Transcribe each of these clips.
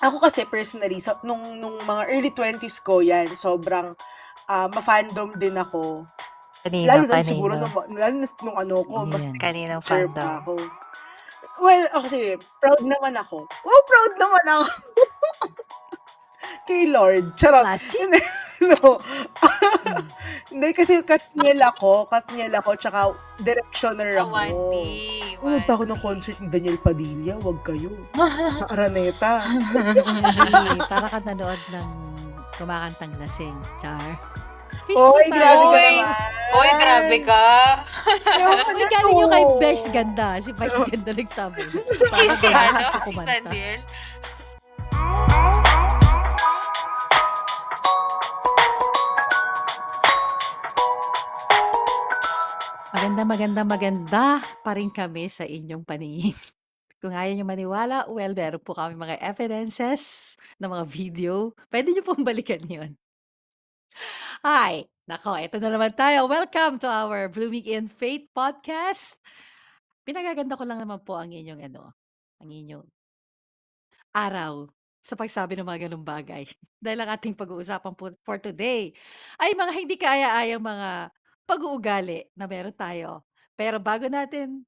Ako kasi personally, sa, nung, nung mga early 20s ko, yan, sobrang uh, ma-fandom din ako. Kanino, lalo na kanino? siguro nung, lalo na nung ano ko, mas Yan. Kaninong teacher fandom? pa ako. Well, ako kasi, proud naman ako. Oh, proud naman ako. Kay Lord. Charot. No. Hindi kasi Katniel ako, Katniel ako, tsaka directioner ako. Awandi. Nanood pa ako ng concert ni Daniel Padilla, wag kayo. Sa Araneta. Hindi, para ka nanood ng kumakantang lasing. Char. Oy, grabe ka Oy. naman. Uy, grabe ka. Uy, galing yung kay Best Ganda. Si Vice Ganda nagsabi. Parang ano, ako si kumanta. Maganda, maganda, maganda pa rin kami sa inyong paningin. Kung ayaw nyo maniwala, well, meron po kami mga evidences ng mga video. Pwede nyo pong balikan yun. Hi! Nako, ito na naman tayo. Welcome to our Blooming in Faith podcast. Pinagaganda ko lang naman po ang inyong ano, ang inyong araw sa pagsabi ng mga ganong bagay. Dahil ang ating pag-uusapan po for today ay mga hindi kaaya-ayang mga pag-uugali na meron tayo. Pero bago natin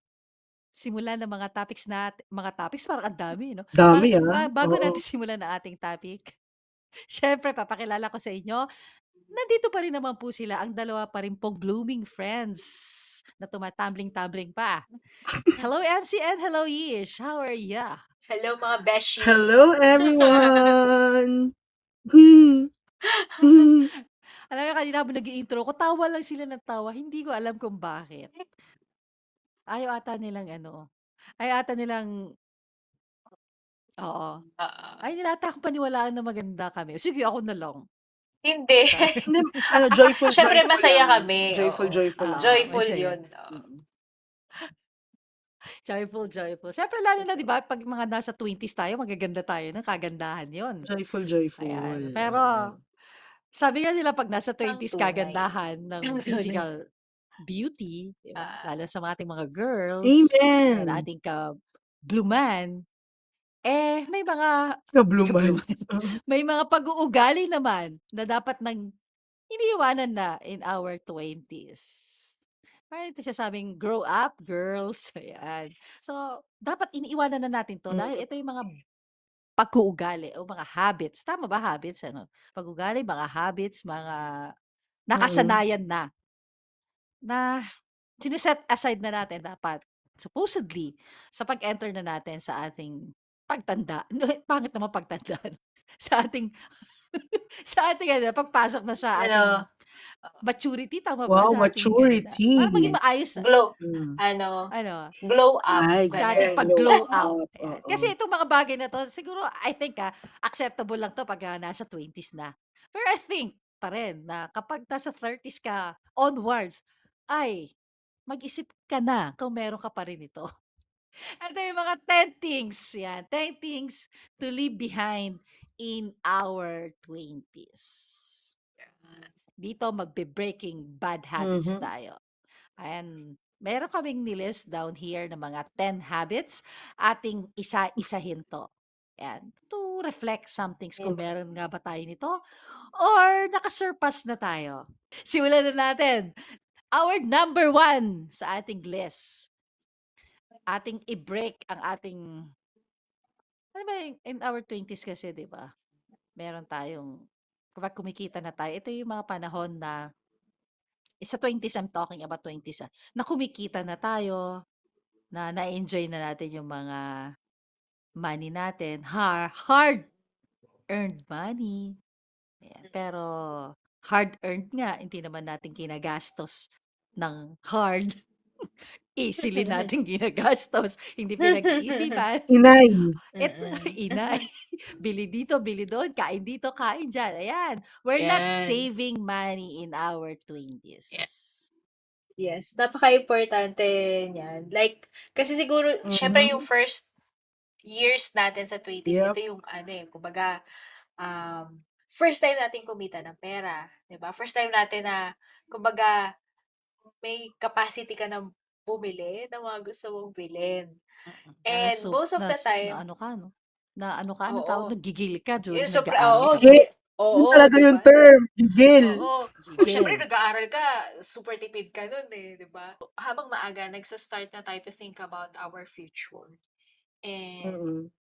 simulan ng mga topics na mga topics parang ang dami, no? Para Dami sa, ah. ba- bago Oo. natin simulan ang ating topic, syempre papakilala ko sa inyo, nandito pa rin naman po sila, ang dalawa pa rin pong blooming friends na tumatambling-tambling pa. Hello MC and hello Yish. How are ya? Hello, mga beshi. Hello, everyone! Hmm. Hmm. Alam mo, kanina habang nag-intro ko, tawa lang sila ng tawa. Hindi ko alam kung bakit. Ayaw ata nilang ano. Ayaw ata nilang, oo. Ah, Ay, nila ata akong paniwalaan na maganda kami. Sige, ako na lang. hindi. Hindi, ano, joyful, Syempre, joyful masaya lang. kami, Joyful, oo. joyful lang. Joyful masaya. yun. oo. Mm. Joyful, joyful. Siyempre, lalo na, di ba, pag mga nasa 20s tayo, magaganda tayo ng kagandahan yon. Joyful, joyful. Ayan. Pero, sabi nga nila, pag nasa 20s, tunay. kagandahan ng Ang tunay. physical beauty, di ba? Ah. lalo sa mga ating mga girls, Amen! na ating ka-bluman, eh, may mga Kabluman. may mga pag-uugali naman na dapat nang iniiwanan na in our 20s. Parang ito sabing grow up, girls. Ayan. So, dapat iniiwanan na natin to dahil Mm. ito yung mga pag-uugali o mga habits. Tama ba habits? Ano? Pag-ugali, mga habits, mga nakasanayan na na sineset aside na natin dapat supposedly sa pag-enter na natin sa ating pagtanda. No, Pangit naman pagtanda. no? sa ating sa ating ano, pagpasok na sa ating Ano, maturity. Tama ba? Wow, maturity. Para maging maayos na. glow, Mm. ano, Ano, glow up. Ay, sa ganun. ating Ayan, pag-glow glow out. up, Ayan. oo. Kasi itong mga bagay na to, siguro, I think, ah, acceptable lang to pag ah, nasa 20s na. Pero I think pa rin na kapag nasa 30s ka onwards, ay, mag-isip ka na kung meron ka pa rin ito. Ito yung mga 10 things, yan, 10 things to leave behind in our 20s. Dito, magbe-breaking bad habits Mhm. tayo. Ayan, meron kaming nilist down here ng mga 10 habits. Ating isa-isahin to. Ayan, to reflect some things kung Mm. meron nga ba tayo nito or nakasurpass na tayo. Simulan na natin. Our number one sa ating list. Ating i-break ang ating ano ba yung- in our 20s kasi, di ba? Meron tayong kapag kumikita na tayo, ito yung mga panahon na sa 20s, I'm talking about 20s, ah, na kumikita na tayo, na na-enjoy na natin yung mga money natin, hard, hard earned money. Ayan. Pero hard earned nga, hindi naman natin ginagastos ng hard. Easily natin ginagastos. Hindi pinag-iisipan. Inay. Et, Mm-mm. inay. Bili dito, bili doon, kain dito, kain dyan. Ayan. We're not Yan. saving money in our 20s. Yeah. Yes, napaka-importante niyan. Like, kasi siguro, syempre yung first years natin sa 20s, Yep. ito yung ano eh, kumbaga, um, first time natin kumita ng pera, 'di ba? First time natin na, kumbaga, may capacity ka na bumili ng mga gusto mong bilhin. Mm, na And so most of the nas time na ano ka 'no? na ano ka, anong tawag Oo. dun, gigil ka Yun during sobra nag-aaral oo, ka. Gigil. gigil. Yun Oo, talaga 'di yung ba? term, gigil. Oo. Siyempre Gigil. nag-aaral ka, super tipid ka nun eh, 'di ba? Habang maaga, nagsa-start na tayo to think about our future. And, Mm.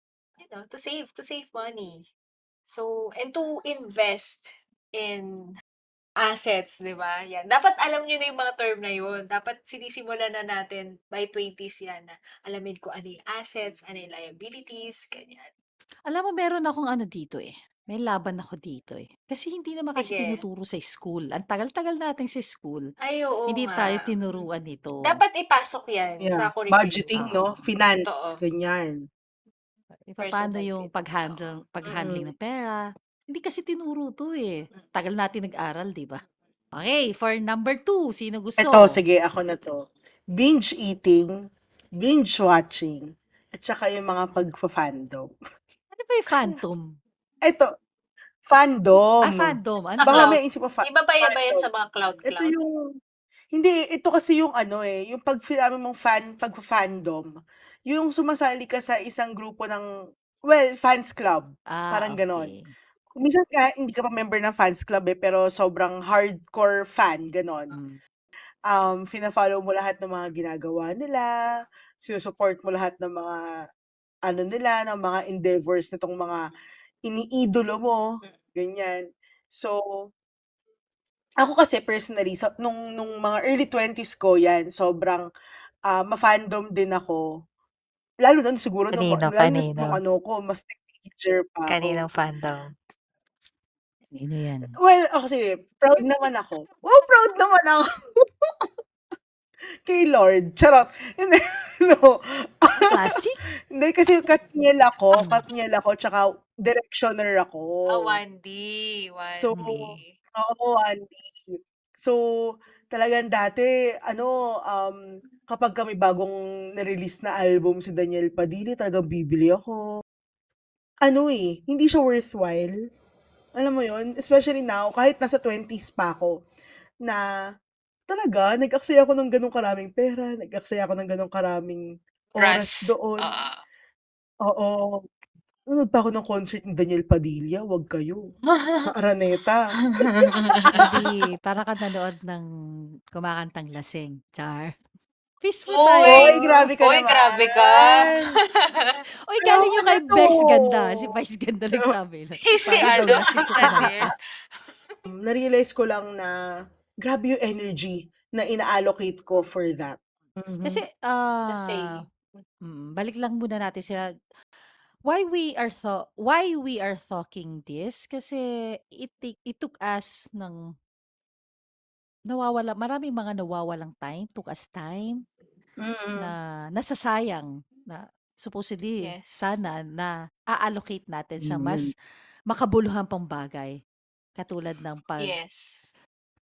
you know, to save, to save money. So, and to invest in assets, 'di ba? Yan. Dapat alam niyo na yung mga term na yun. Dapat sinisimulan na natin by 20s yan na alamin kung ano yung assets, ano yung liabilities, ganyan. Alam mo meron akong ano dito eh, may laban ako dito eh. Kasi hindi naman kasi Sige. tinuturo sa school. Ang tagal-tagal natin sa school. Ay, oo Hindi tayo nga. tinuruan nito. Dapat ipasok yan sa Yeah, curriculum. budgeting 'no, finance, Totoo. ganyan. Papaano Personal yung finance, oo. pag-handle pag-handling Mm. ng pera. Hindi kasi tinuro 'to eh. Mm. Tagal natin nag-aral, 'di ba? Okay, for number 2, sino gusto? Eto, sige, ako na 'to. Binge eating, binge watching, at saka yung mga pagfa-fandom. Ano ba yung phantom? Eto, Ah, fandom. fandom. Ano Baka cloud. may isip mo fa Iba ba yan ba fandom. sa mga Ito cloud-cloud? yung hindi, ito kasi yung ano eh, yung 'pag sinabi mong fan pagfa-fandom, yung sumasali ka sa isang grupo ng well, fans club, Ah, parang gano'n. Minsan nga hindi ka pa member ng fans club eh, pero sobrang hardcore fan, gano'n. Mm. Um, fina-follow mo lahat ng mga ginagawa nila, sinu-support mo lahat ng mga ano nila, ng mga endeavors nitong mga iniidolo mo, Mm. ganyan. So, ako kasi personally sa nung nung mga early 20s ko 'yan, sobrang, ah, ma-fandom din ako. Lalo na siguro nung Kanino, lalo kanino? nung ano ko, mas teenager pa ako. Kaninong fandom? Sino yan? Well, ako sige, proud naman ako. Wow, proud naman ako. Kay Lord, charot. Hindi, no. Classic? Hindi kasi Katniel ako, Mm. Katniel ako, tsaka directioner Ah, ako. 1D, So, 1D. oo, Andy. So, talagang dati, ano, um, kapag may bagong na-release na album si Daniel Padilla, talagang bibili ako. Ano eh, hindi siya worthwhile. Alam mo yun? Especially now, kahit nasa 20s pa ako, na talaga, nag-aksaya ako ng ganong karaming pera, nag-aksaya ako ng ganong karaming oras Trust. doon. Oo. Oo. Nanood pa ako ng concert ni Daniel Padilla, wag kayo. Sa Araneta. Hindi, para ka nanood ng kumakantang lasing. Char. Peaceful Uy! tayo. Oy, grabe ka Uy, naman. grabe ka. Ayaw galing yung na kay Bex to. Ganda. Si Vice Ganda nagsabi. si, si ano, si ko. Na-realize lang na grabe yung energy na ina-allocate ko for that. Mhm. Kasi, Just say. mm, balik lang muna natin sila. Why we are tho- why we are talking this kasi it it took us ng nawawala maraming mga nawawalang time took us time Mm. na nasasayang na supposedly Yes. sana na a-allocate natin sa mas makabuluhang pang bagay katulad ng pag Yes.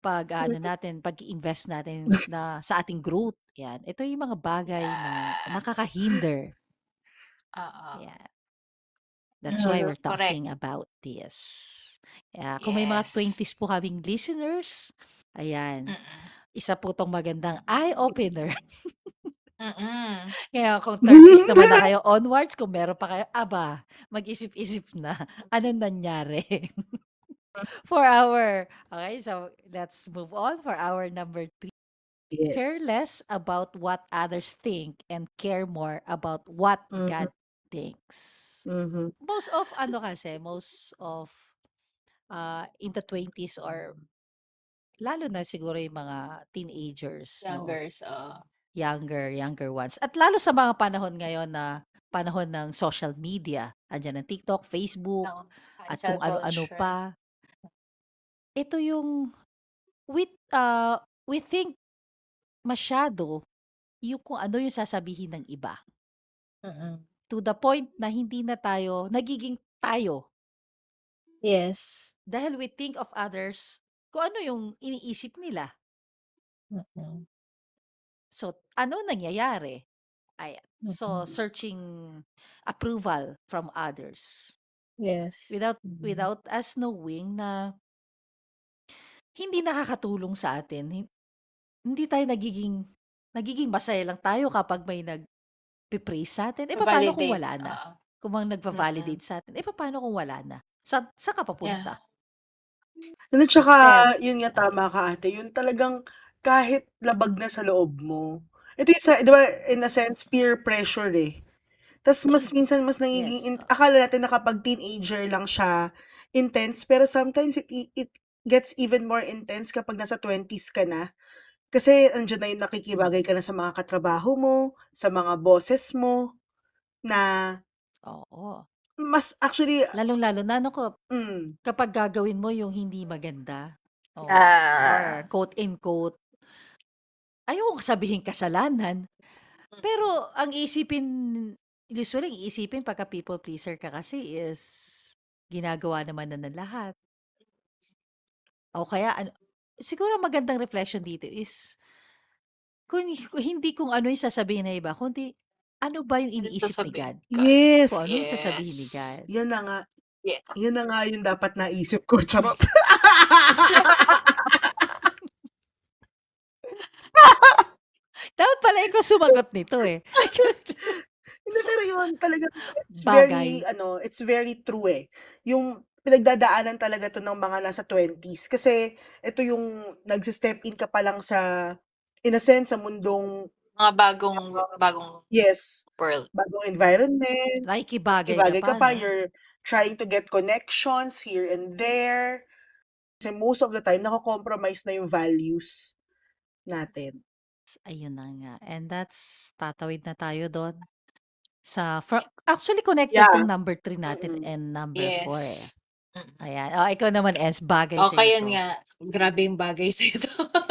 pag ano natin pag-invest natin na sa ating growth yan ito yung mga bagay na Ah. nakakahinder Oo. yan that's why Mhm. we're Correct. talking about this yeah, kung may mga Yes. 20s po kaming listeners ayan Mm-mm. isa po tong magandang eye-opener Mm-mm. Kaya kung 30s naman na kayo onwards, kung meron pa kayo, aba, mag-isip-isip na, ano nangyari? for our, okay, so let's move on for our number three. Care less Yes. about what others think and care more about what Mhm. God thinks. Mhm. Most of, ano kasi, most of, uh, in the 20s or lalo na siguro yung mga teenagers, no? Youngers, oo. younger, younger ones. At lalo sa mga panahon ngayon na panahon ng social media. Andiyan ang TikTok, Facebook, Ng at cancel kung ano-ano culture. pa. Ito yung we uh, we think masyado yung kung ano yung sasabihin ng iba. Mm-mm. To the point na hindi na tayo nagiging tayo Yes. dahil we think of others kung ano yung iniisip nila. Mm-mm. So, ano nangyayari? Ayan. So, Mm-mm. searching approval from others. Yes. Without Mhm. without us knowing na hindi nakakatulong sa atin. Hin- Hindi tayo nagiging nagiging masaya lang tayo kapag may nag praise sa atin. Eh paano kung Validate. wala na? Oo. kung ang Mm. nagva-validate sa'tin, eh, papaano kung wala na? Sa saan ka Yeah. papunta? And at saka, Instead yun nga tama ka ate, yung talagang kahit labag na sa loob mo. Ito yung sa, di ba, in a sense, peer pressure eh. Tas mas minsan mas nagiging, Yes, in, akala natin na kapag teenager lang siya, intense, pero sometimes it, it gets even more intense kapag nasa 20s ka na. Kasi andyan na yung nakikibagay ka na sa mga katrabaho mo, sa mga bosses mo, na Oo. Mas actually, Lalong-lalo na ano ko, mm, kapag gagawin mo yung hindi maganda, oo, or Ah. quote unquote, ayokong sabihing kasalanan, Mm. pero ang iisipin, usually ang iisipin pagka people pleaser ka kasi is ginagawa naman na ng lahat. O kaya ano, siguro ang magandang reflection dito is kung kung hindi kung ano yung sasabihin ng iba, kundi ano ba yung Anong iniisip ni sasabihin God? Yes, Kung ano yung sasabihin ni Yes. God. yan na nga. Yeah. Yun na nga yung dapat naisip ko, charot. Dapat pala ikaw sumagot nito eh. Hindi, pero yun talaga, it's very, Bagay. ano, it's very true eh. Yung pinagdadaanan talaga to ng mga nasa 20s. Kasi ito yung nagsi-step in ka pa lang sa, in a sense, sa mundong, Mga bagong bagong yes, world. bagong environment, Nakikibagay ka nakikibagay pa, ka pa, no? you're trying to get connections here and there. Kasi most of the time, nako-compromise na yung values natin. Ayun na nga. And that's, tatawid na tayo doon. Sa, fro- actually connected Yeah. tong number 3 natin Mm-mm. and number 4 eh. Yes. Mm. Ayan. O, ikaw naman, Es, bagay O, sa kaya ito. nga, grabe yung bagay sa ito.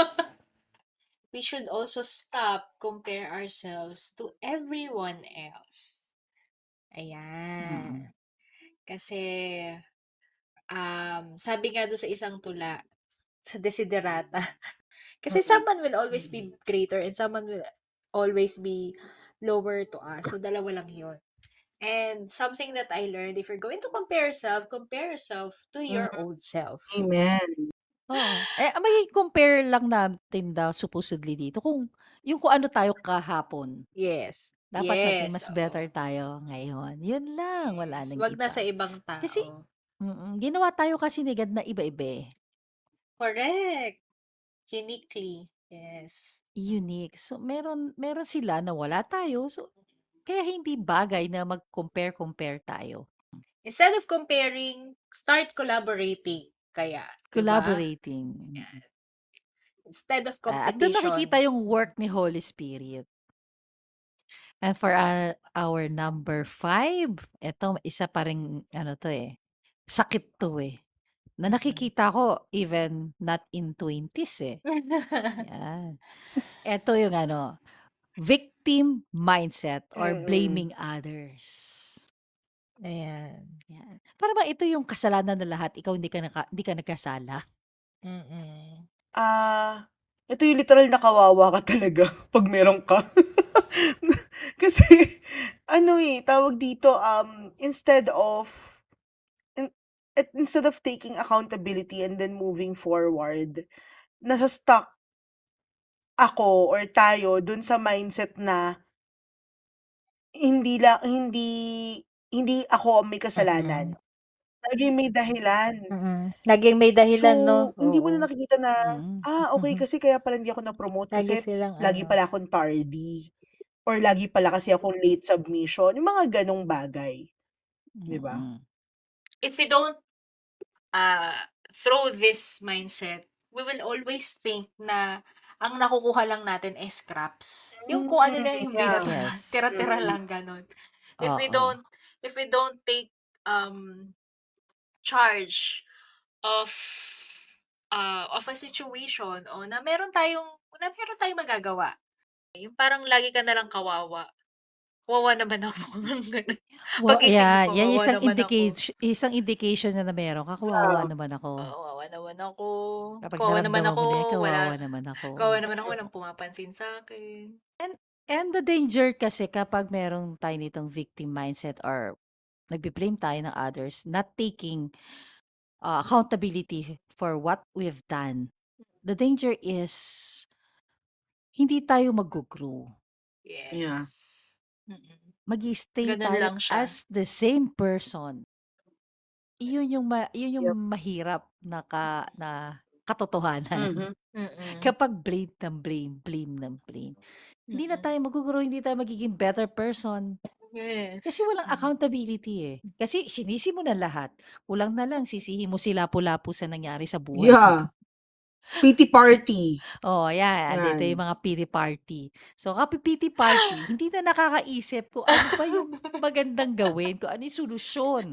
We should also stop compare ourselves to everyone else. Ayan. Mm. Kasi, um, sabi nga doon sa isang tula, sa desiderata, kasi Mm-mm. someone will always be greater and someone will always be lower to us. So, dalawa lang yun. And something that I learned, if you're going to compare yourself, compare yourself to your Mhm. old self. Amen. Oo. Eh, may compare lang natin daw supposedly dito kung yung kung ano tayo kahapon. Yes. Dapat maging Yes. mas Oo. better tayo ngayon. Yun lang. Wala Yes. nang Wag na sa iba. ibang Kasi, tao. mm, ginawa tayo kasi ni God na iba-iba eh. Correct. Uniquely. Yes. Unique. So, meron, meron sila na wala tayo. So, kaya hindi bagay na mag-compare-compare tayo. Instead of comparing, start collaborating. Kaya, di ba? Collaborating. Yan. Instead of Ah, at doon nakikita competition. yung work ni Holy Spirit. And for uh, our number five, eto isa pa rin, ano to eh, sakit to eh. Na Mm-mm. nakikita ko even not in 20s eh. Yan. Ito yung ano, victim mindset or Mm-mm. blaming others. Ayan. Yan. Para ba ito yung kasalanan ng lahat, ikaw hindi ka, naka, hindi ka nagkasala? Mm-mm. Ah, ito yung literal na kawawa ka talaga pag meron ka. Kasi, ano eh, tawag dito, um, instead of, in, at- instead of taking accountability and then moving forward, nasa stuck ako or tayo dun sa mindset na hindi la, hindi, hindi ako ang may kasalanan. Mm-mm. Laging may dahilan. Mm-mm. Laging may dahilan, no? So, hindi mo na nakikita na, Mm. ah, okay, kasi kaya pala hindi ako na-promote Lagi kasi silang lagi ano. pala akong tardy. Or lagi pala kasi akong late submission. Yung mga ganong bagay. Di ba? If we don't uh, throw this mindset, we will always think na ang nakukuha lang natin is scraps. Yung kung ano lang Mm, yung yeah. binato lang, Yes. tira-tira Mm. lang ganon. If we Oo. don't if we don't take um charge of uh, of a situation o na meron tayong na meron tayong magagawa. Yung parang lagi ka na lang kawawa. Kawawa naman ako. Well, Pagising mo, yeah, yan yung kawawa isang naman ako. indication, isang indication na, na meron ka, kawawa naman ako. Kawawa naman ako. Kapag Kawawa naman naramdaman ako. mo na yan, Wala. kawawa naman ako. Kawawa naman ako. Walang pumapansin sa akin. And the danger kasi kapag meron tayo nitong victim mindset or nagbi-blame tayo ng others, not taking uh, accountability for what we've done, the danger is hindi tayo mag-grow. Yeah. Yes. Mm-mm. Mag-i-stay Ganun tayo lang siya. as the same person. Iyon yung ma yun yung Yep. mahirap na ka na katotohanan. Mhm. Mm. Kapag blame ng blame, blame ng blame, hindi na Mm. tayo maggo-grow, hindi tayo magiging better person. Kasi Yes. walang accountability eh. Kasi sinisi mo na lahat. Kulang na lang sisihin mo si Lapu-Lapu sa nangyari sa buhay mo. Yeah. Pity party. Oo, yan. Andito Yan. yung mga pity party. So, kapag pity party, hindi na nakakaisip kung ano ba yung magandang gawin, kung ano yung solusyon.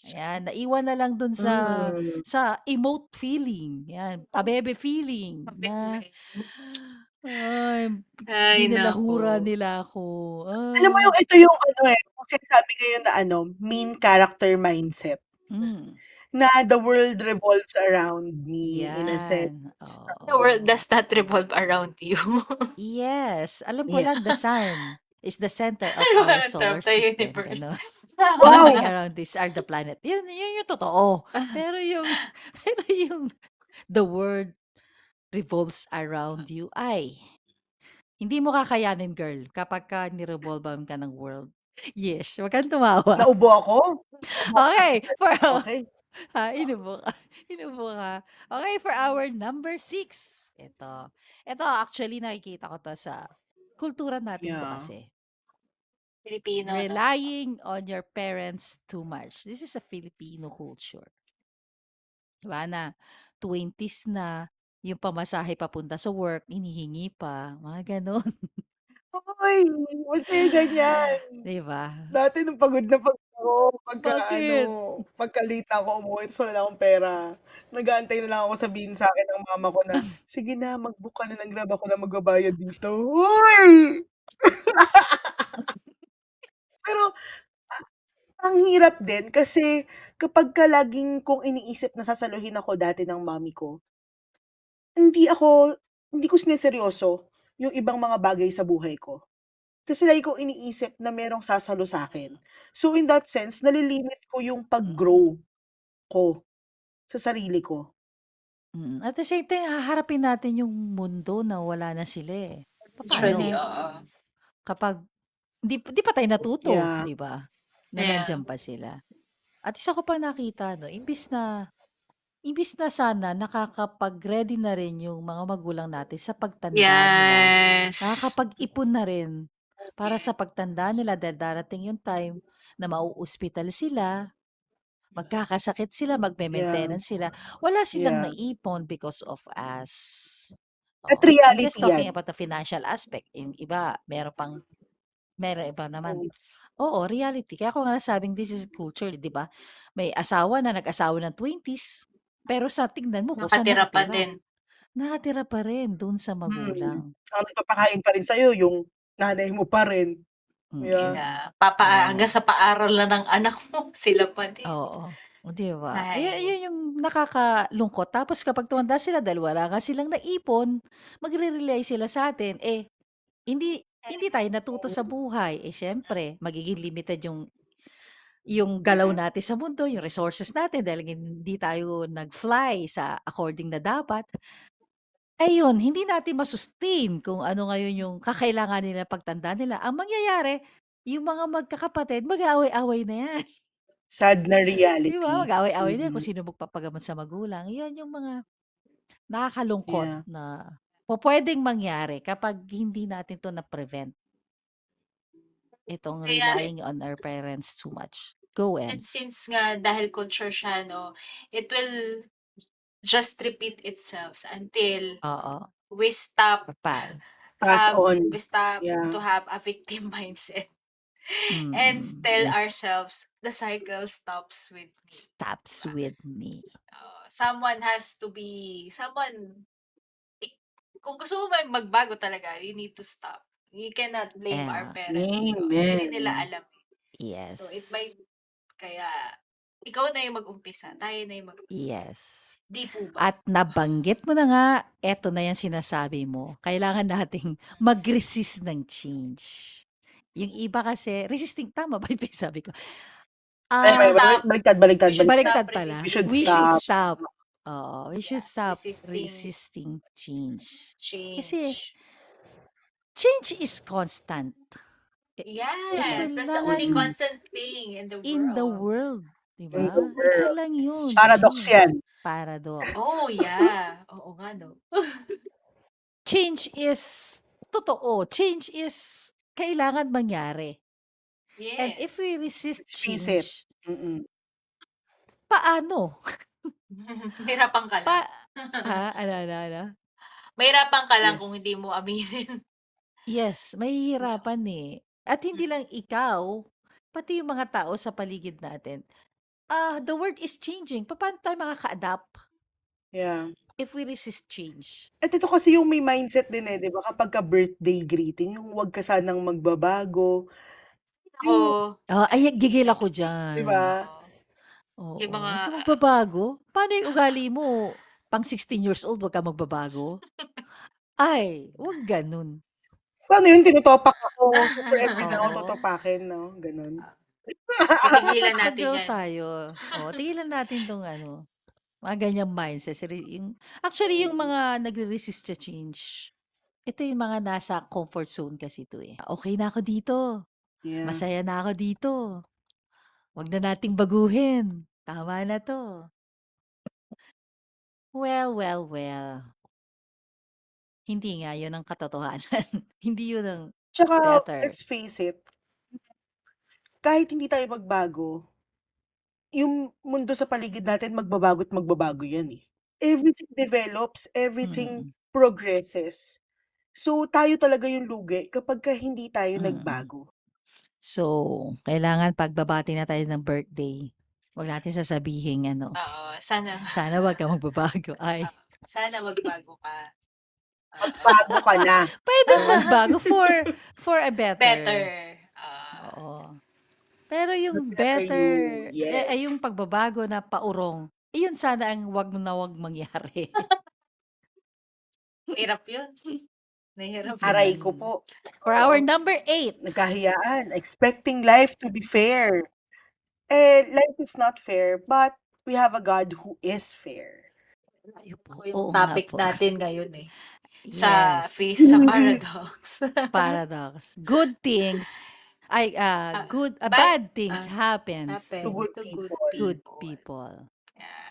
Ayan, naiwan na lang dun sa Mm. sa emote feeling. Yan, pabebe feeling na ay, Ay, dinalahura naku. nila ako. Alam mo Ah. yung ito yung ano eh, kung sinasabi ngayon na ano, main character mindset. Mm. Na the world revolves around me in a sense. Yan. The world Oo. does not revolve around you. Yes. Alam ko Yes. lang, the sun is the center of our Center solar of the system. universe. Ganon. Wow! Nothing around this are the planet. Yun, yun yung totoo. Pero yung, pero yung the world revolves around you ay hindi mo kakayanin, girl, kapag ka nirevolve ka ng world. Yes, wag kang tumawa. Naubo ako? Okay, for Okay. ha, inubo ka. Inubo ka. Okay, for our number six. Ito. Ito, actually, nakikita ko to sa kultura natin to Yeah. kasi. Filipino, no? Relying on your parents too much. This is a Filipino culture. Diba na 20s na, yung pamasahe papunta sa work, inihingi pa, mga ganon. Hoy, wag kayo ganyan. Diba? Dati nung pagod na pagod ako, pagka Bakit? ano, pagka late na ako umuwi, tapos wala na akong pera. Nag-aantay na lang ako sabihin sa akin ng mama ko na, sige na, mag-book ka na ng grab ako na magbabayad dito. Hoy! Pero, ang hirap din kasi kapag ka laging kong iniisip na sasaluhin ako dati ng mami ko, hindi ako, hindi ko sineseryoso yung ibang mga bagay sa buhay ko. Kasi lagi kong iniisip na merong sasalo sa akin. So in that sense, nalilimit ko yung Mm. pag-grow ko sa sarili ko. Mm. At the same time, haharapin natin yung mundo na wala na sila eh. Actually, Paano? oo. Kapag di, di pa tayo natuto, Yeah. di ba? Na Yeah. nandyan pa sila. At isa ko pa nakita, no, imbis na imbis na sana nakakapag-ready na rin yung mga magulang natin sa pagtanda nila. Yes. Nakakapag-ipon na rin para sa pagtanda nila dahil darating yung time na mau-hospital sila, magkakasakit sila, Yeah. magme-maintenance sila. Wala silang Yeah. naipon because of us. At Oo. I'm reality just talking yan. about the financial aspect. Yung iba, meron pang, meron iba naman. Mm. Oo, reality. Kaya ako nga nasabing this is culture, di ba? May asawa na nag-asawa ng 20s, pero sa tingnan mo kung saan Nakatira pa nakatira. din. Nakatira pa rin doon sa Hmm. magulang. Ang nagpapakain pa rin sa'yo, yung nanay mo pa rin. Mm. Yeah. Yeah. Papa, Yeah. hanggang sa paaral na ng anak mo, sila pa din. Oo. Di ba? Ay, Ay. yun yung nakakalungkot. Tapos kapag tumanda sila dahil wala nga silang naipon, magre-rely sila sa atin. Eh, hindi hindi tayo natuto sa buhay. Eh, syempre, magiging limited yung yung galaw natin sa mundo, yung resources natin dahil hindi tayo nag-fly sa according na dapat. Ayun, hindi natin masustain kung ano ngayon yung kakailangan nila pagtanda nila. Ang mangyayari, yung mga magkakapatid, mag-aaway-away na yan. Sad na Di reality. ba? Mag-aaway-away na yan kung Mhm. sino magpapagamot sa magulang. Yan yung mga nakakalungkot Yeah. na po pwedeng mangyari kapag hindi natin to na-prevent. Itong Kaya relying on our parents too much. Go, And Ems. since nga dahil culture siya, no, it will just repeat itself until Oo. we stop Papal. Pass have on. we stop Yeah. to have a victim mindset and Mm. tell Yes. ourselves the cycle stops with me. Stops with me. Uh, someone has to be someone kung gusto mo magbago talaga, you need to stop. You cannot blame our Yeah. parents. No? Hindi rin nila Amen. alam. eh. Yes. So it might kaya ikaw na yung mag-umpisa, tayo na yung mag-umpisa. Yes. Di po ba? At nabanggit mo na nga, eto na yan sinasabi mo. Kailangan nating mag-resist ng change. Yung iba kasi, resisting, tama ba yung sabi ko? Ay, should may, stop. balik- baliktad, baliktad, We should baliktad. baliktad stop pala. We should We should stop. Oo, we should Yeah, stop resisting resisting change. Kasi change. change is constant. I ito Yes, that's the lang only Mm. constant thing in the in the world. world, 'di In the ba? Ito world. lang yun, Paradox change. yan. Paradox. Oh, yeah. Oo nga 'no. Change is totoo, change is kailangan mangyari. And if we Yes. resist Let's face it. change Mm. paano? Mahirapan ka lang. Pa ha? Ano, ano, ano? Mahirapan ka lang kung hindi Yes. mo aminin. Yes, No. mahihirapan, eh. At hindi Mm. lang ikaw, pati yung mga tao sa paligid natin. Ah, the world is changing, papaano tayo makaka-adapt Yeah. if we resist change? At ito kasi yung may mindset din, eh, 'di ba, kapagka birthday greeting, yung "Wag ka sanang magbabago." Yung Ako Ah, ay gigil ako 'di diyan. ba? Oo. Oo, Yung mga "Wag ka magbabago? Paano yung ugali mo, pang 16 years old wag ka magbabago?" Ay, wag gano'n. Paano yun, tinotopak ako, so forever na ako Oo. totopakin 'no, gano'n. Ah. So, tigilan natin yan. tayo. Oo, tigilan natin 'tong ano, mga ganyang mindset. Yung actually yung mga nagre-resist sa change, ito yung mga nasa comfort zone kasi 'to, eh. "Okey na ako dito, Yeah. masaya na ako dito, wag na nating baguhin, tama na 'to." Well, well, well. Hindi nga yun ang katotohanan. Hindi yun ang Tsaka better. let's face it, kahit hindi tayo magbago, yung mundo sa paligid natin magbabago't magbabago yan, eh. Everything develops, everything Mm. progresses. So, tayo talaga yung lugi kapagka hindi tayo Mm. nagbago. So, kailangan pagbabati na tayo ng birthday, wag natin sasabihing ano, Oo, sana "Sana wag kang magbabago." Ay. Sana magbago ka. Oo. Magbago ka na. Puwedeng magbago for for a better. Better. Ah. Oo. Pero yung better better, you, eh, ay yung yes. pagbabago na paurong, iyon sana ang wag na wag mangyari. Mahirap yun. Mahirap yun. Aray ko po. For our number 8. Nagkahiyaan, expecting life to be fair. Eh, life is not fair, but we have a God who is fair. Ay po, yung oo nga topic po. natin ngayon, eh. Sa Yes. face sa paradox. Paradox. Good things ay, ah, Ah, good ah, bad bad things ah, happens happen To good to good people. good people. people. Yeah.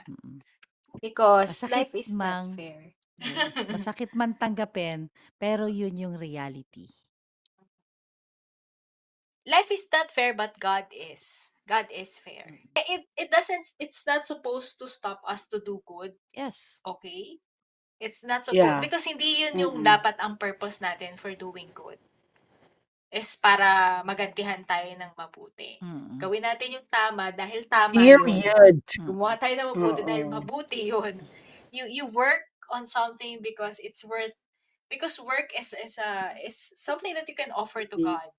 Because life Masakit is not mang fair. yes, masakit man tanggapin, pero yun yung reality. Life is not fair, but God is. God is fair. Mm. It it doesn't it's not supposed to stop us to do good, Yes. okay? It's not supposed Yeah. because hindi yun yung Mm. dapat ang purpose natin for doing good. Is para magantihan tayo ng mabuti. Mm. Gawin natin yung tama dahil tama yun. Period. Gumawa Mm. tayo ng mabuti dahil Oo. mabuti yun. You you work on something because it's worth because work is is a is something that you can offer to Mm. God.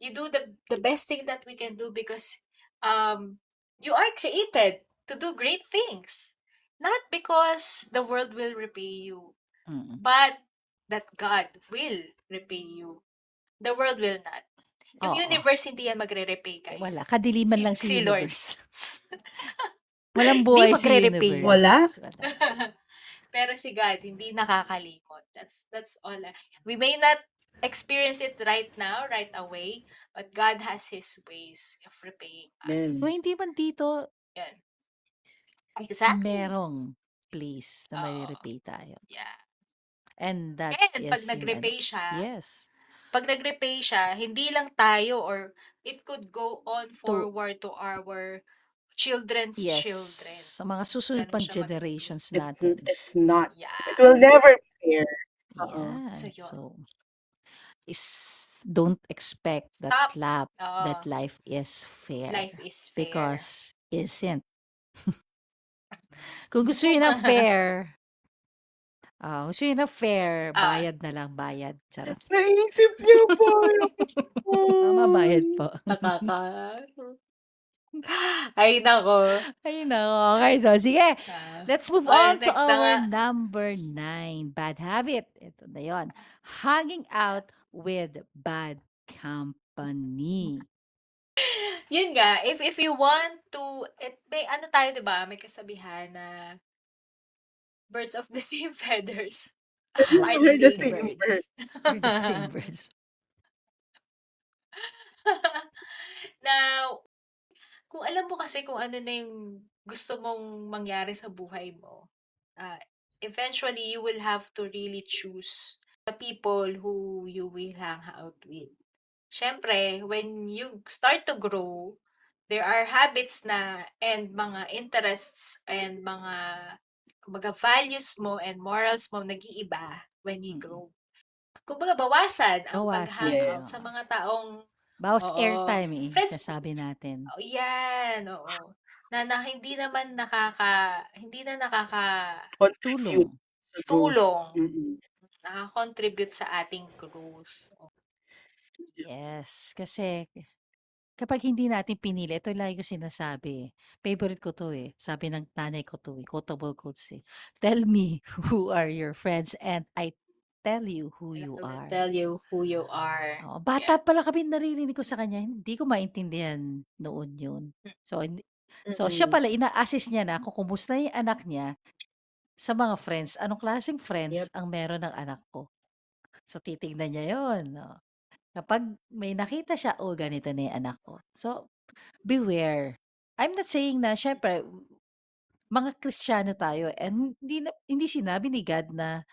You do the the best thing that we can do because um you are created to do great things. Not because the world will repay you, Mm. but that God will repay you. The world will not. Yung Oo. universe hindi yan magre-repay, Eh, wala, guys. kadiliman Si lang si Lord. universe. Walang buhay sa magre-repay yan. Wala? universe, wala. Pero si God hindi nakakalimot. That's that's all. We may not experience it right now, right away, but God has His ways of repaying Amen. Kung us. hindi man dito, Yan. Exactly. merong place na Oo. mai-repay tayo. Yeah. And that And pag is ano nag-repay siya, yes. pag nag-repay siya, hindi lang tayo or it could go on To forward to our children's yes, children. sa mga susunod Ganun pang siya magiging. generations It natin. is not. It Yeah. will never be fair. Oo. Yeah. So yun. So, is don't expect that Stop. lap Oo. that life is fair Life is fair. because isn't. Kung gusto niyo ng fair, ah, gusto niyo ng fair, Ah. bayad na lang, bayad. Charot. Naisip niyo po. Tama, bayad Ay. po. Nakaka... Ay, nako. Ay, nako. Okay, so sige. Ah. Let's move Oh, on to next na nga. our number nine. Bad habit. Ito na yun. Hanging out with bad company. Yun nga, if if you want to, it, may ano tayo, di ba? May kasabihan na birds of the same feathers are the the same birds. We're the same birds. Na kung alam mo kasi kung ano na yung gusto mong mangyari sa buhay mo, ah, eventually you will have to really choose the people who you will hang out with. Siyempre, when you start to grow, there are habits na and mga interests and mga kumbaga values mo and morals mo nag-iiba when you Mm. grow. Kumbaga bawasan ang Bawasan, pag-hangout Yes. sa mga taong Bawas oo, airtime eh, friends sinasabi natin. oh, yan, oo. Na, na hindi naman nakaka hindi na nakaka Contribute Tulong. tulong, Mm. Nakaka-contribute sa ating growth. Yes, kasi kapag hindi natin pinili, ito lagi ko sinasabi. Favorite ko to eh. Sabi ng nanay ko to eh. Quotable quotes eh. Tell me who are your friends and I tell you who I you will are. tell you who you are. Oo, Yeah. bata pala kami naririnig ko sa kanya, hindi ko maintindihan noon yun. So, hindi, so siya Mm. pala, ina-assist niya na kung kumusta yung anak niya sa mga friends. Anong klaseng friends Yep. ang meron ng anak ko. So, titignan niya yun. No? Kapag may nakita siya, oh, ganito na yung anak ko. So, beware. I'm not saying na, syempre, mga Kristiyano tayo and hindi, na, hindi sinabi ni God na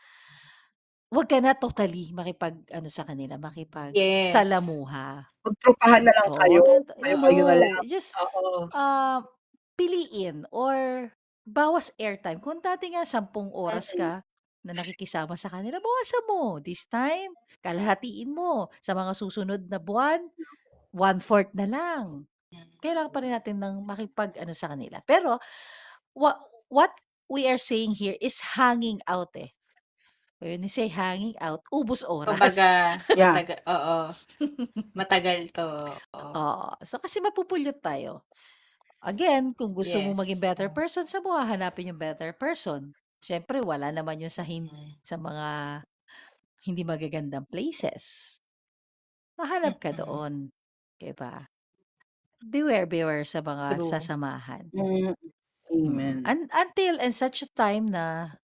wag ka na totally makipag, ano sa kanila, makipag Yes. salamuha. Magtrupahan na lang Oo, kayo. wag ka, Kayo, no, kayo na lang. just, Oo. uh, piliin or bawas airtime. Kung dati nga, sampung oras Mm. ka na nakikisama sa kanila, bawasan mo. This time, kalahatiin mo. Sa mga susunod na buwan, one-fourth na lang. Kailangan pa rin natin ng makipag ano sa kanila. Pero, what, what we are saying here is hanging out eh. When you say hanging out, ubos oras. Kumbaga, Yeah. matagal, oo. Matagal to. Oo. Oo. So, kasi mapupulot tayo. Again, kung gusto mo maging Yes. better oo. person, saan mo hahanapin yung better person? Siyempre, wala naman yun sa, hin- Mm. sa mga hindi magagandang places. Mahanap ka Mm-mm. doon. Diba? Beware, beware sa mga True. sasamahan. Mm. Mm. Amen. Un- until and such a time na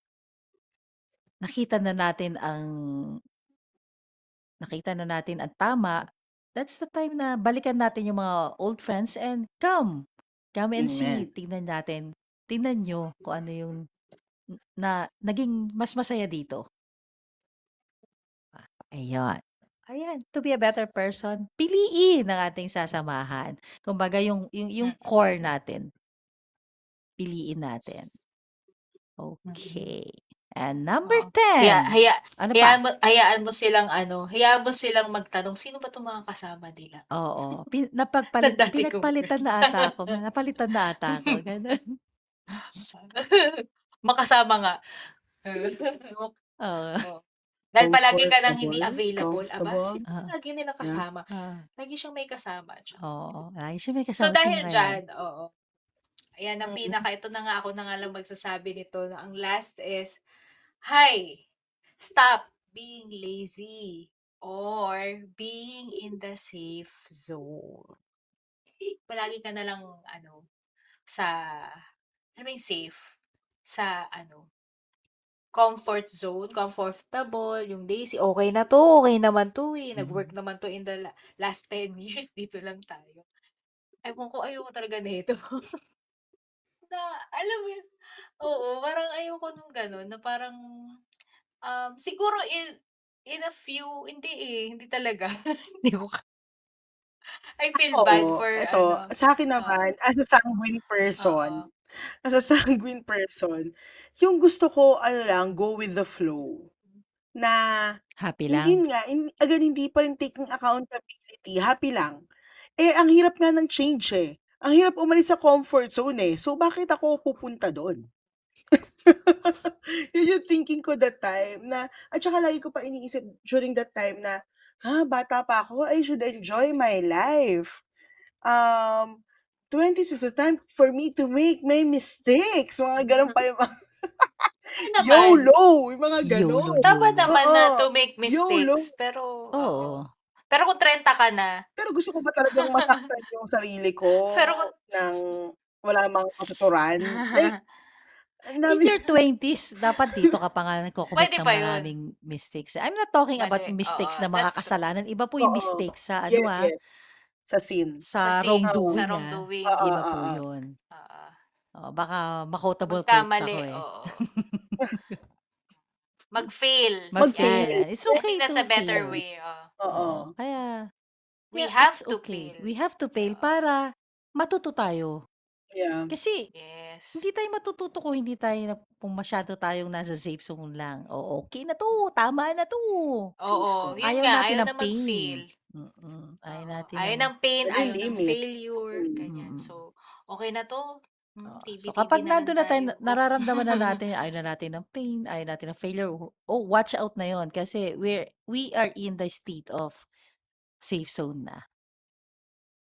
nakita na natin ang nakita na natin ang tama, that's the time na balikan natin yung mga old friends and come. Come and see. Amen. Tingnan natin. Tingnan nyo kung ano yung na naging mas masaya dito. Ah, Ayun. Ayan, to be a better person, piliin ang ating sasamahan. Kumbaga yung yung yung Mm. core natin, piliin natin. Mm. Okay. And number Oo. Haya, 10. haya, Ano hayaan mo, hayaan mo silang ano, hayaan mo silang magtanong, sino ba itong mga kasama nila? Oo. Pin, Na napagpalit, dati kong pinagpalitan na ata ako. Napalitan na ata ako. Ganun. Makasama nga. Oo. Oo. Dahil palagi ka nang hindi Comfortable, available. Aba, comfortable. sino Ah, lagi nilang Yeah. kasama? ah, Lagi siyang may kasama. Char. oo. Lagi siya may So kasama. Sino dahil kaya? dyan, oo. Ayan, ang Mm. pinaka, ito na nga ako na nga lang magsasabi nito. na Ang last is, Hi! Stop being lazy or being in the safe zone. Palagi ka na lang, ano, sa, ano ba yung safe? Sa, ano, comfort zone, comfortable, yung lazy, okay na to, okay naman to eh. Nag-work Mm. naman to in the la- last 10 years, dito lang tayo. Ewan ko, ayoko talaga nito. na, alam mo yun, oo, parang ayoko nung gano'n, na parang, um, siguro in, in a few, hindi eh, hindi talaga. Hindi ko, ka- I feel bad Oo, for, eto, ano, sa akin oo, naman, as a sanguine person, oo. as a sanguine person, yung gusto ko, ano lang, go with the flow. Na, Happy hindi lang. nga, in, again, hindi pa rin taking accountability, happy lang. Eh, ang hirap nga ng change eh. Ang hirap umalis sa comfort zone eh. So, bakit ako pupunta doon? Yun yung thinking ko that time na, at saka lagi ko pa iniisip during that time na, ha, bata pa ako, I should enjoy my life. Um, 20s is a time for me to make my mistakes. Mga ganun pa yung mga. YOLO, yung mga YOLO, ganun. YOLO. naman na Oo, to make YOLO. mistakes, pero, oo. Oo. Pero kung 30 ka na, Pero gusto ko ba talagang masaktan yung sarili ko pero kung, ng wala mang katuturan? Like, ang In dami. your 20s, dapat dito ka pa nga nagko-commit pwede ng yun. maraming mistakes. I'm not talking about mistakes oo, na mga kasalanan. Iba po yung Oo. mistakes sa Yes, ano ah, yes. Sa sin. sa Sa wrongdoing sa wrongdoing. Oo, iba po yun. Oo. Oo, baka ma-quotable quotes ako eh. oo. Mag-fail. Mag-fail. Mag-fail. It's I okay think that's to a better fail. way. Oh. Oo. Kaya We yeah, have it's to okay. fail. We have to fail Oo. para matuto tayo. Yeah. Kasi Yes. hindi tayo matututo kung hindi tayo na kung masyado tayong nasa safe zone lang. O okay na 'to, tama na 'to. Oo, yun Ayaw nga, natin ayaw ng na pain. mag-fail. Ayaw Oo, natin ayaw ng ng pain, Walang ayaw ng limit. failure, Mm. ganyan. Mm. So, okay na 'to. Hmm, Oo, so TB-TB kapag na lang nandun na tayo, tayo. na- nararamdaman na natin, ayaw na natin ng pain, ayaw natin ng failure. Oh, watch out na 'yon kasi we're we are in the state of safe zone na.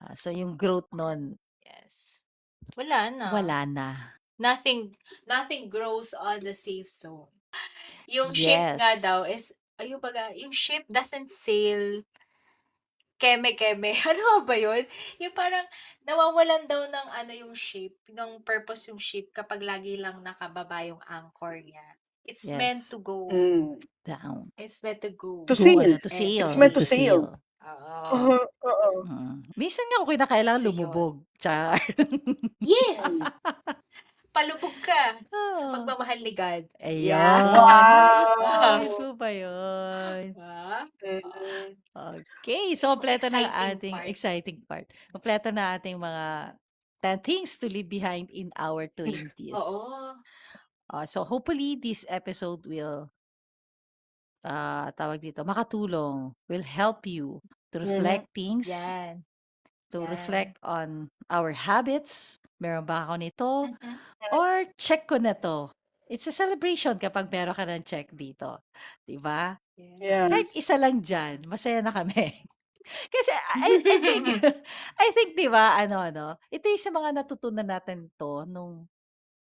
Ah, so yung growth nun, Yes. Wala na. wala na. Nothing nothing grows on the safe zone. Yung ship nga daw Yes. is ayun baga, yung ship doesn't sail keme-keme. Ano ba yun? Yung parang nawawalan daw ng ano yung ship, ng purpose yung ship kapag lagi lang nakababa yung anchor niya. It's meant Yes. to go. Mm. Down. It's meant to go. To sail. ano, to sail. It's meant to To sail. sail. Oo. Oo. Oo. Mm. Minsan nga kung kinakailangan lumubog. Char. Yes! Palubog ka sa Oo. pagmamahal ni God. Ayun. Yeah. Wow! Ay, ko ba yun? Ah. Okay, so kompleto na ating part. exciting part. Kompleto na ating mga 10 things to leave behind in our 20s. Oo. Uh, so hopefully this episode will uh, tawag dito, makatulong, will help you to Mhm. reflect things, Yan. to Yan. reflect on our habits. Meron ba ako nito? Or check ko na to. It's a celebration kapag meron ka ng check dito. 'Di ba? Kahit Yes. isa lang dyan, masaya na kami. Kasi I, I think, I think, di ba, ano, ano, ito yung sa mga natutunan natin to nung,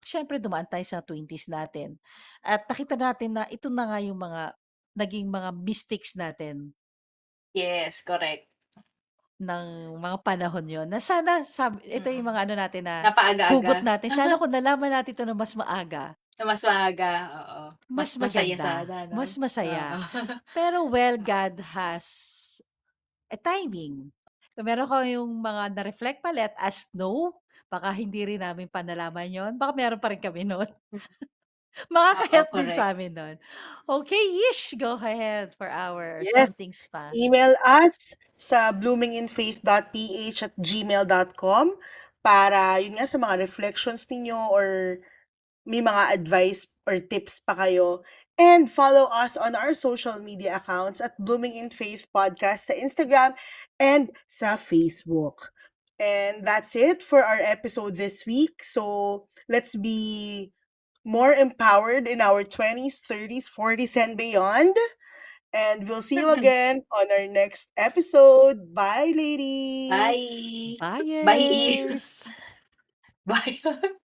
syempre dumaan tayo sa 20s natin. At nakita natin na ito na nga yung mga, naging mga mistakes natin Yes, correct. Ng mga panahon yon na sana, sabi, ito yung Mm. mga ano natin na, Napaaga-aga. hugot natin. Sana kung nalaman natin ito na mas maaga, Na mas maaga, oo. mas Mas masaya maganda, sana, no? mas masaya. Oo. Pero well, God has a timing. Kung meron kayong mga na-reflect pa, let us know. Baka hindi rin namin panalaman yon. Baka meron pa rin kami noon. Oo, Makaka-help din correct. sa amin nun. Okay, Yish, go ahead for our Yes. somethings pa. Email us sa bloominginfaith.ph at gmail.com para yun nga sa mga reflections ninyo or may mga advice or tips pa kayo. And follow us on our social media accounts at Blooming in Faith Podcast sa Instagram and sa Facebook. And that's it for our episode this week. So let's be more empowered in our 20s, 30s, 40s, and beyond. And we'll see you again on our next episode. Bye, ladies. Bye. Buyers! Bye. Bye.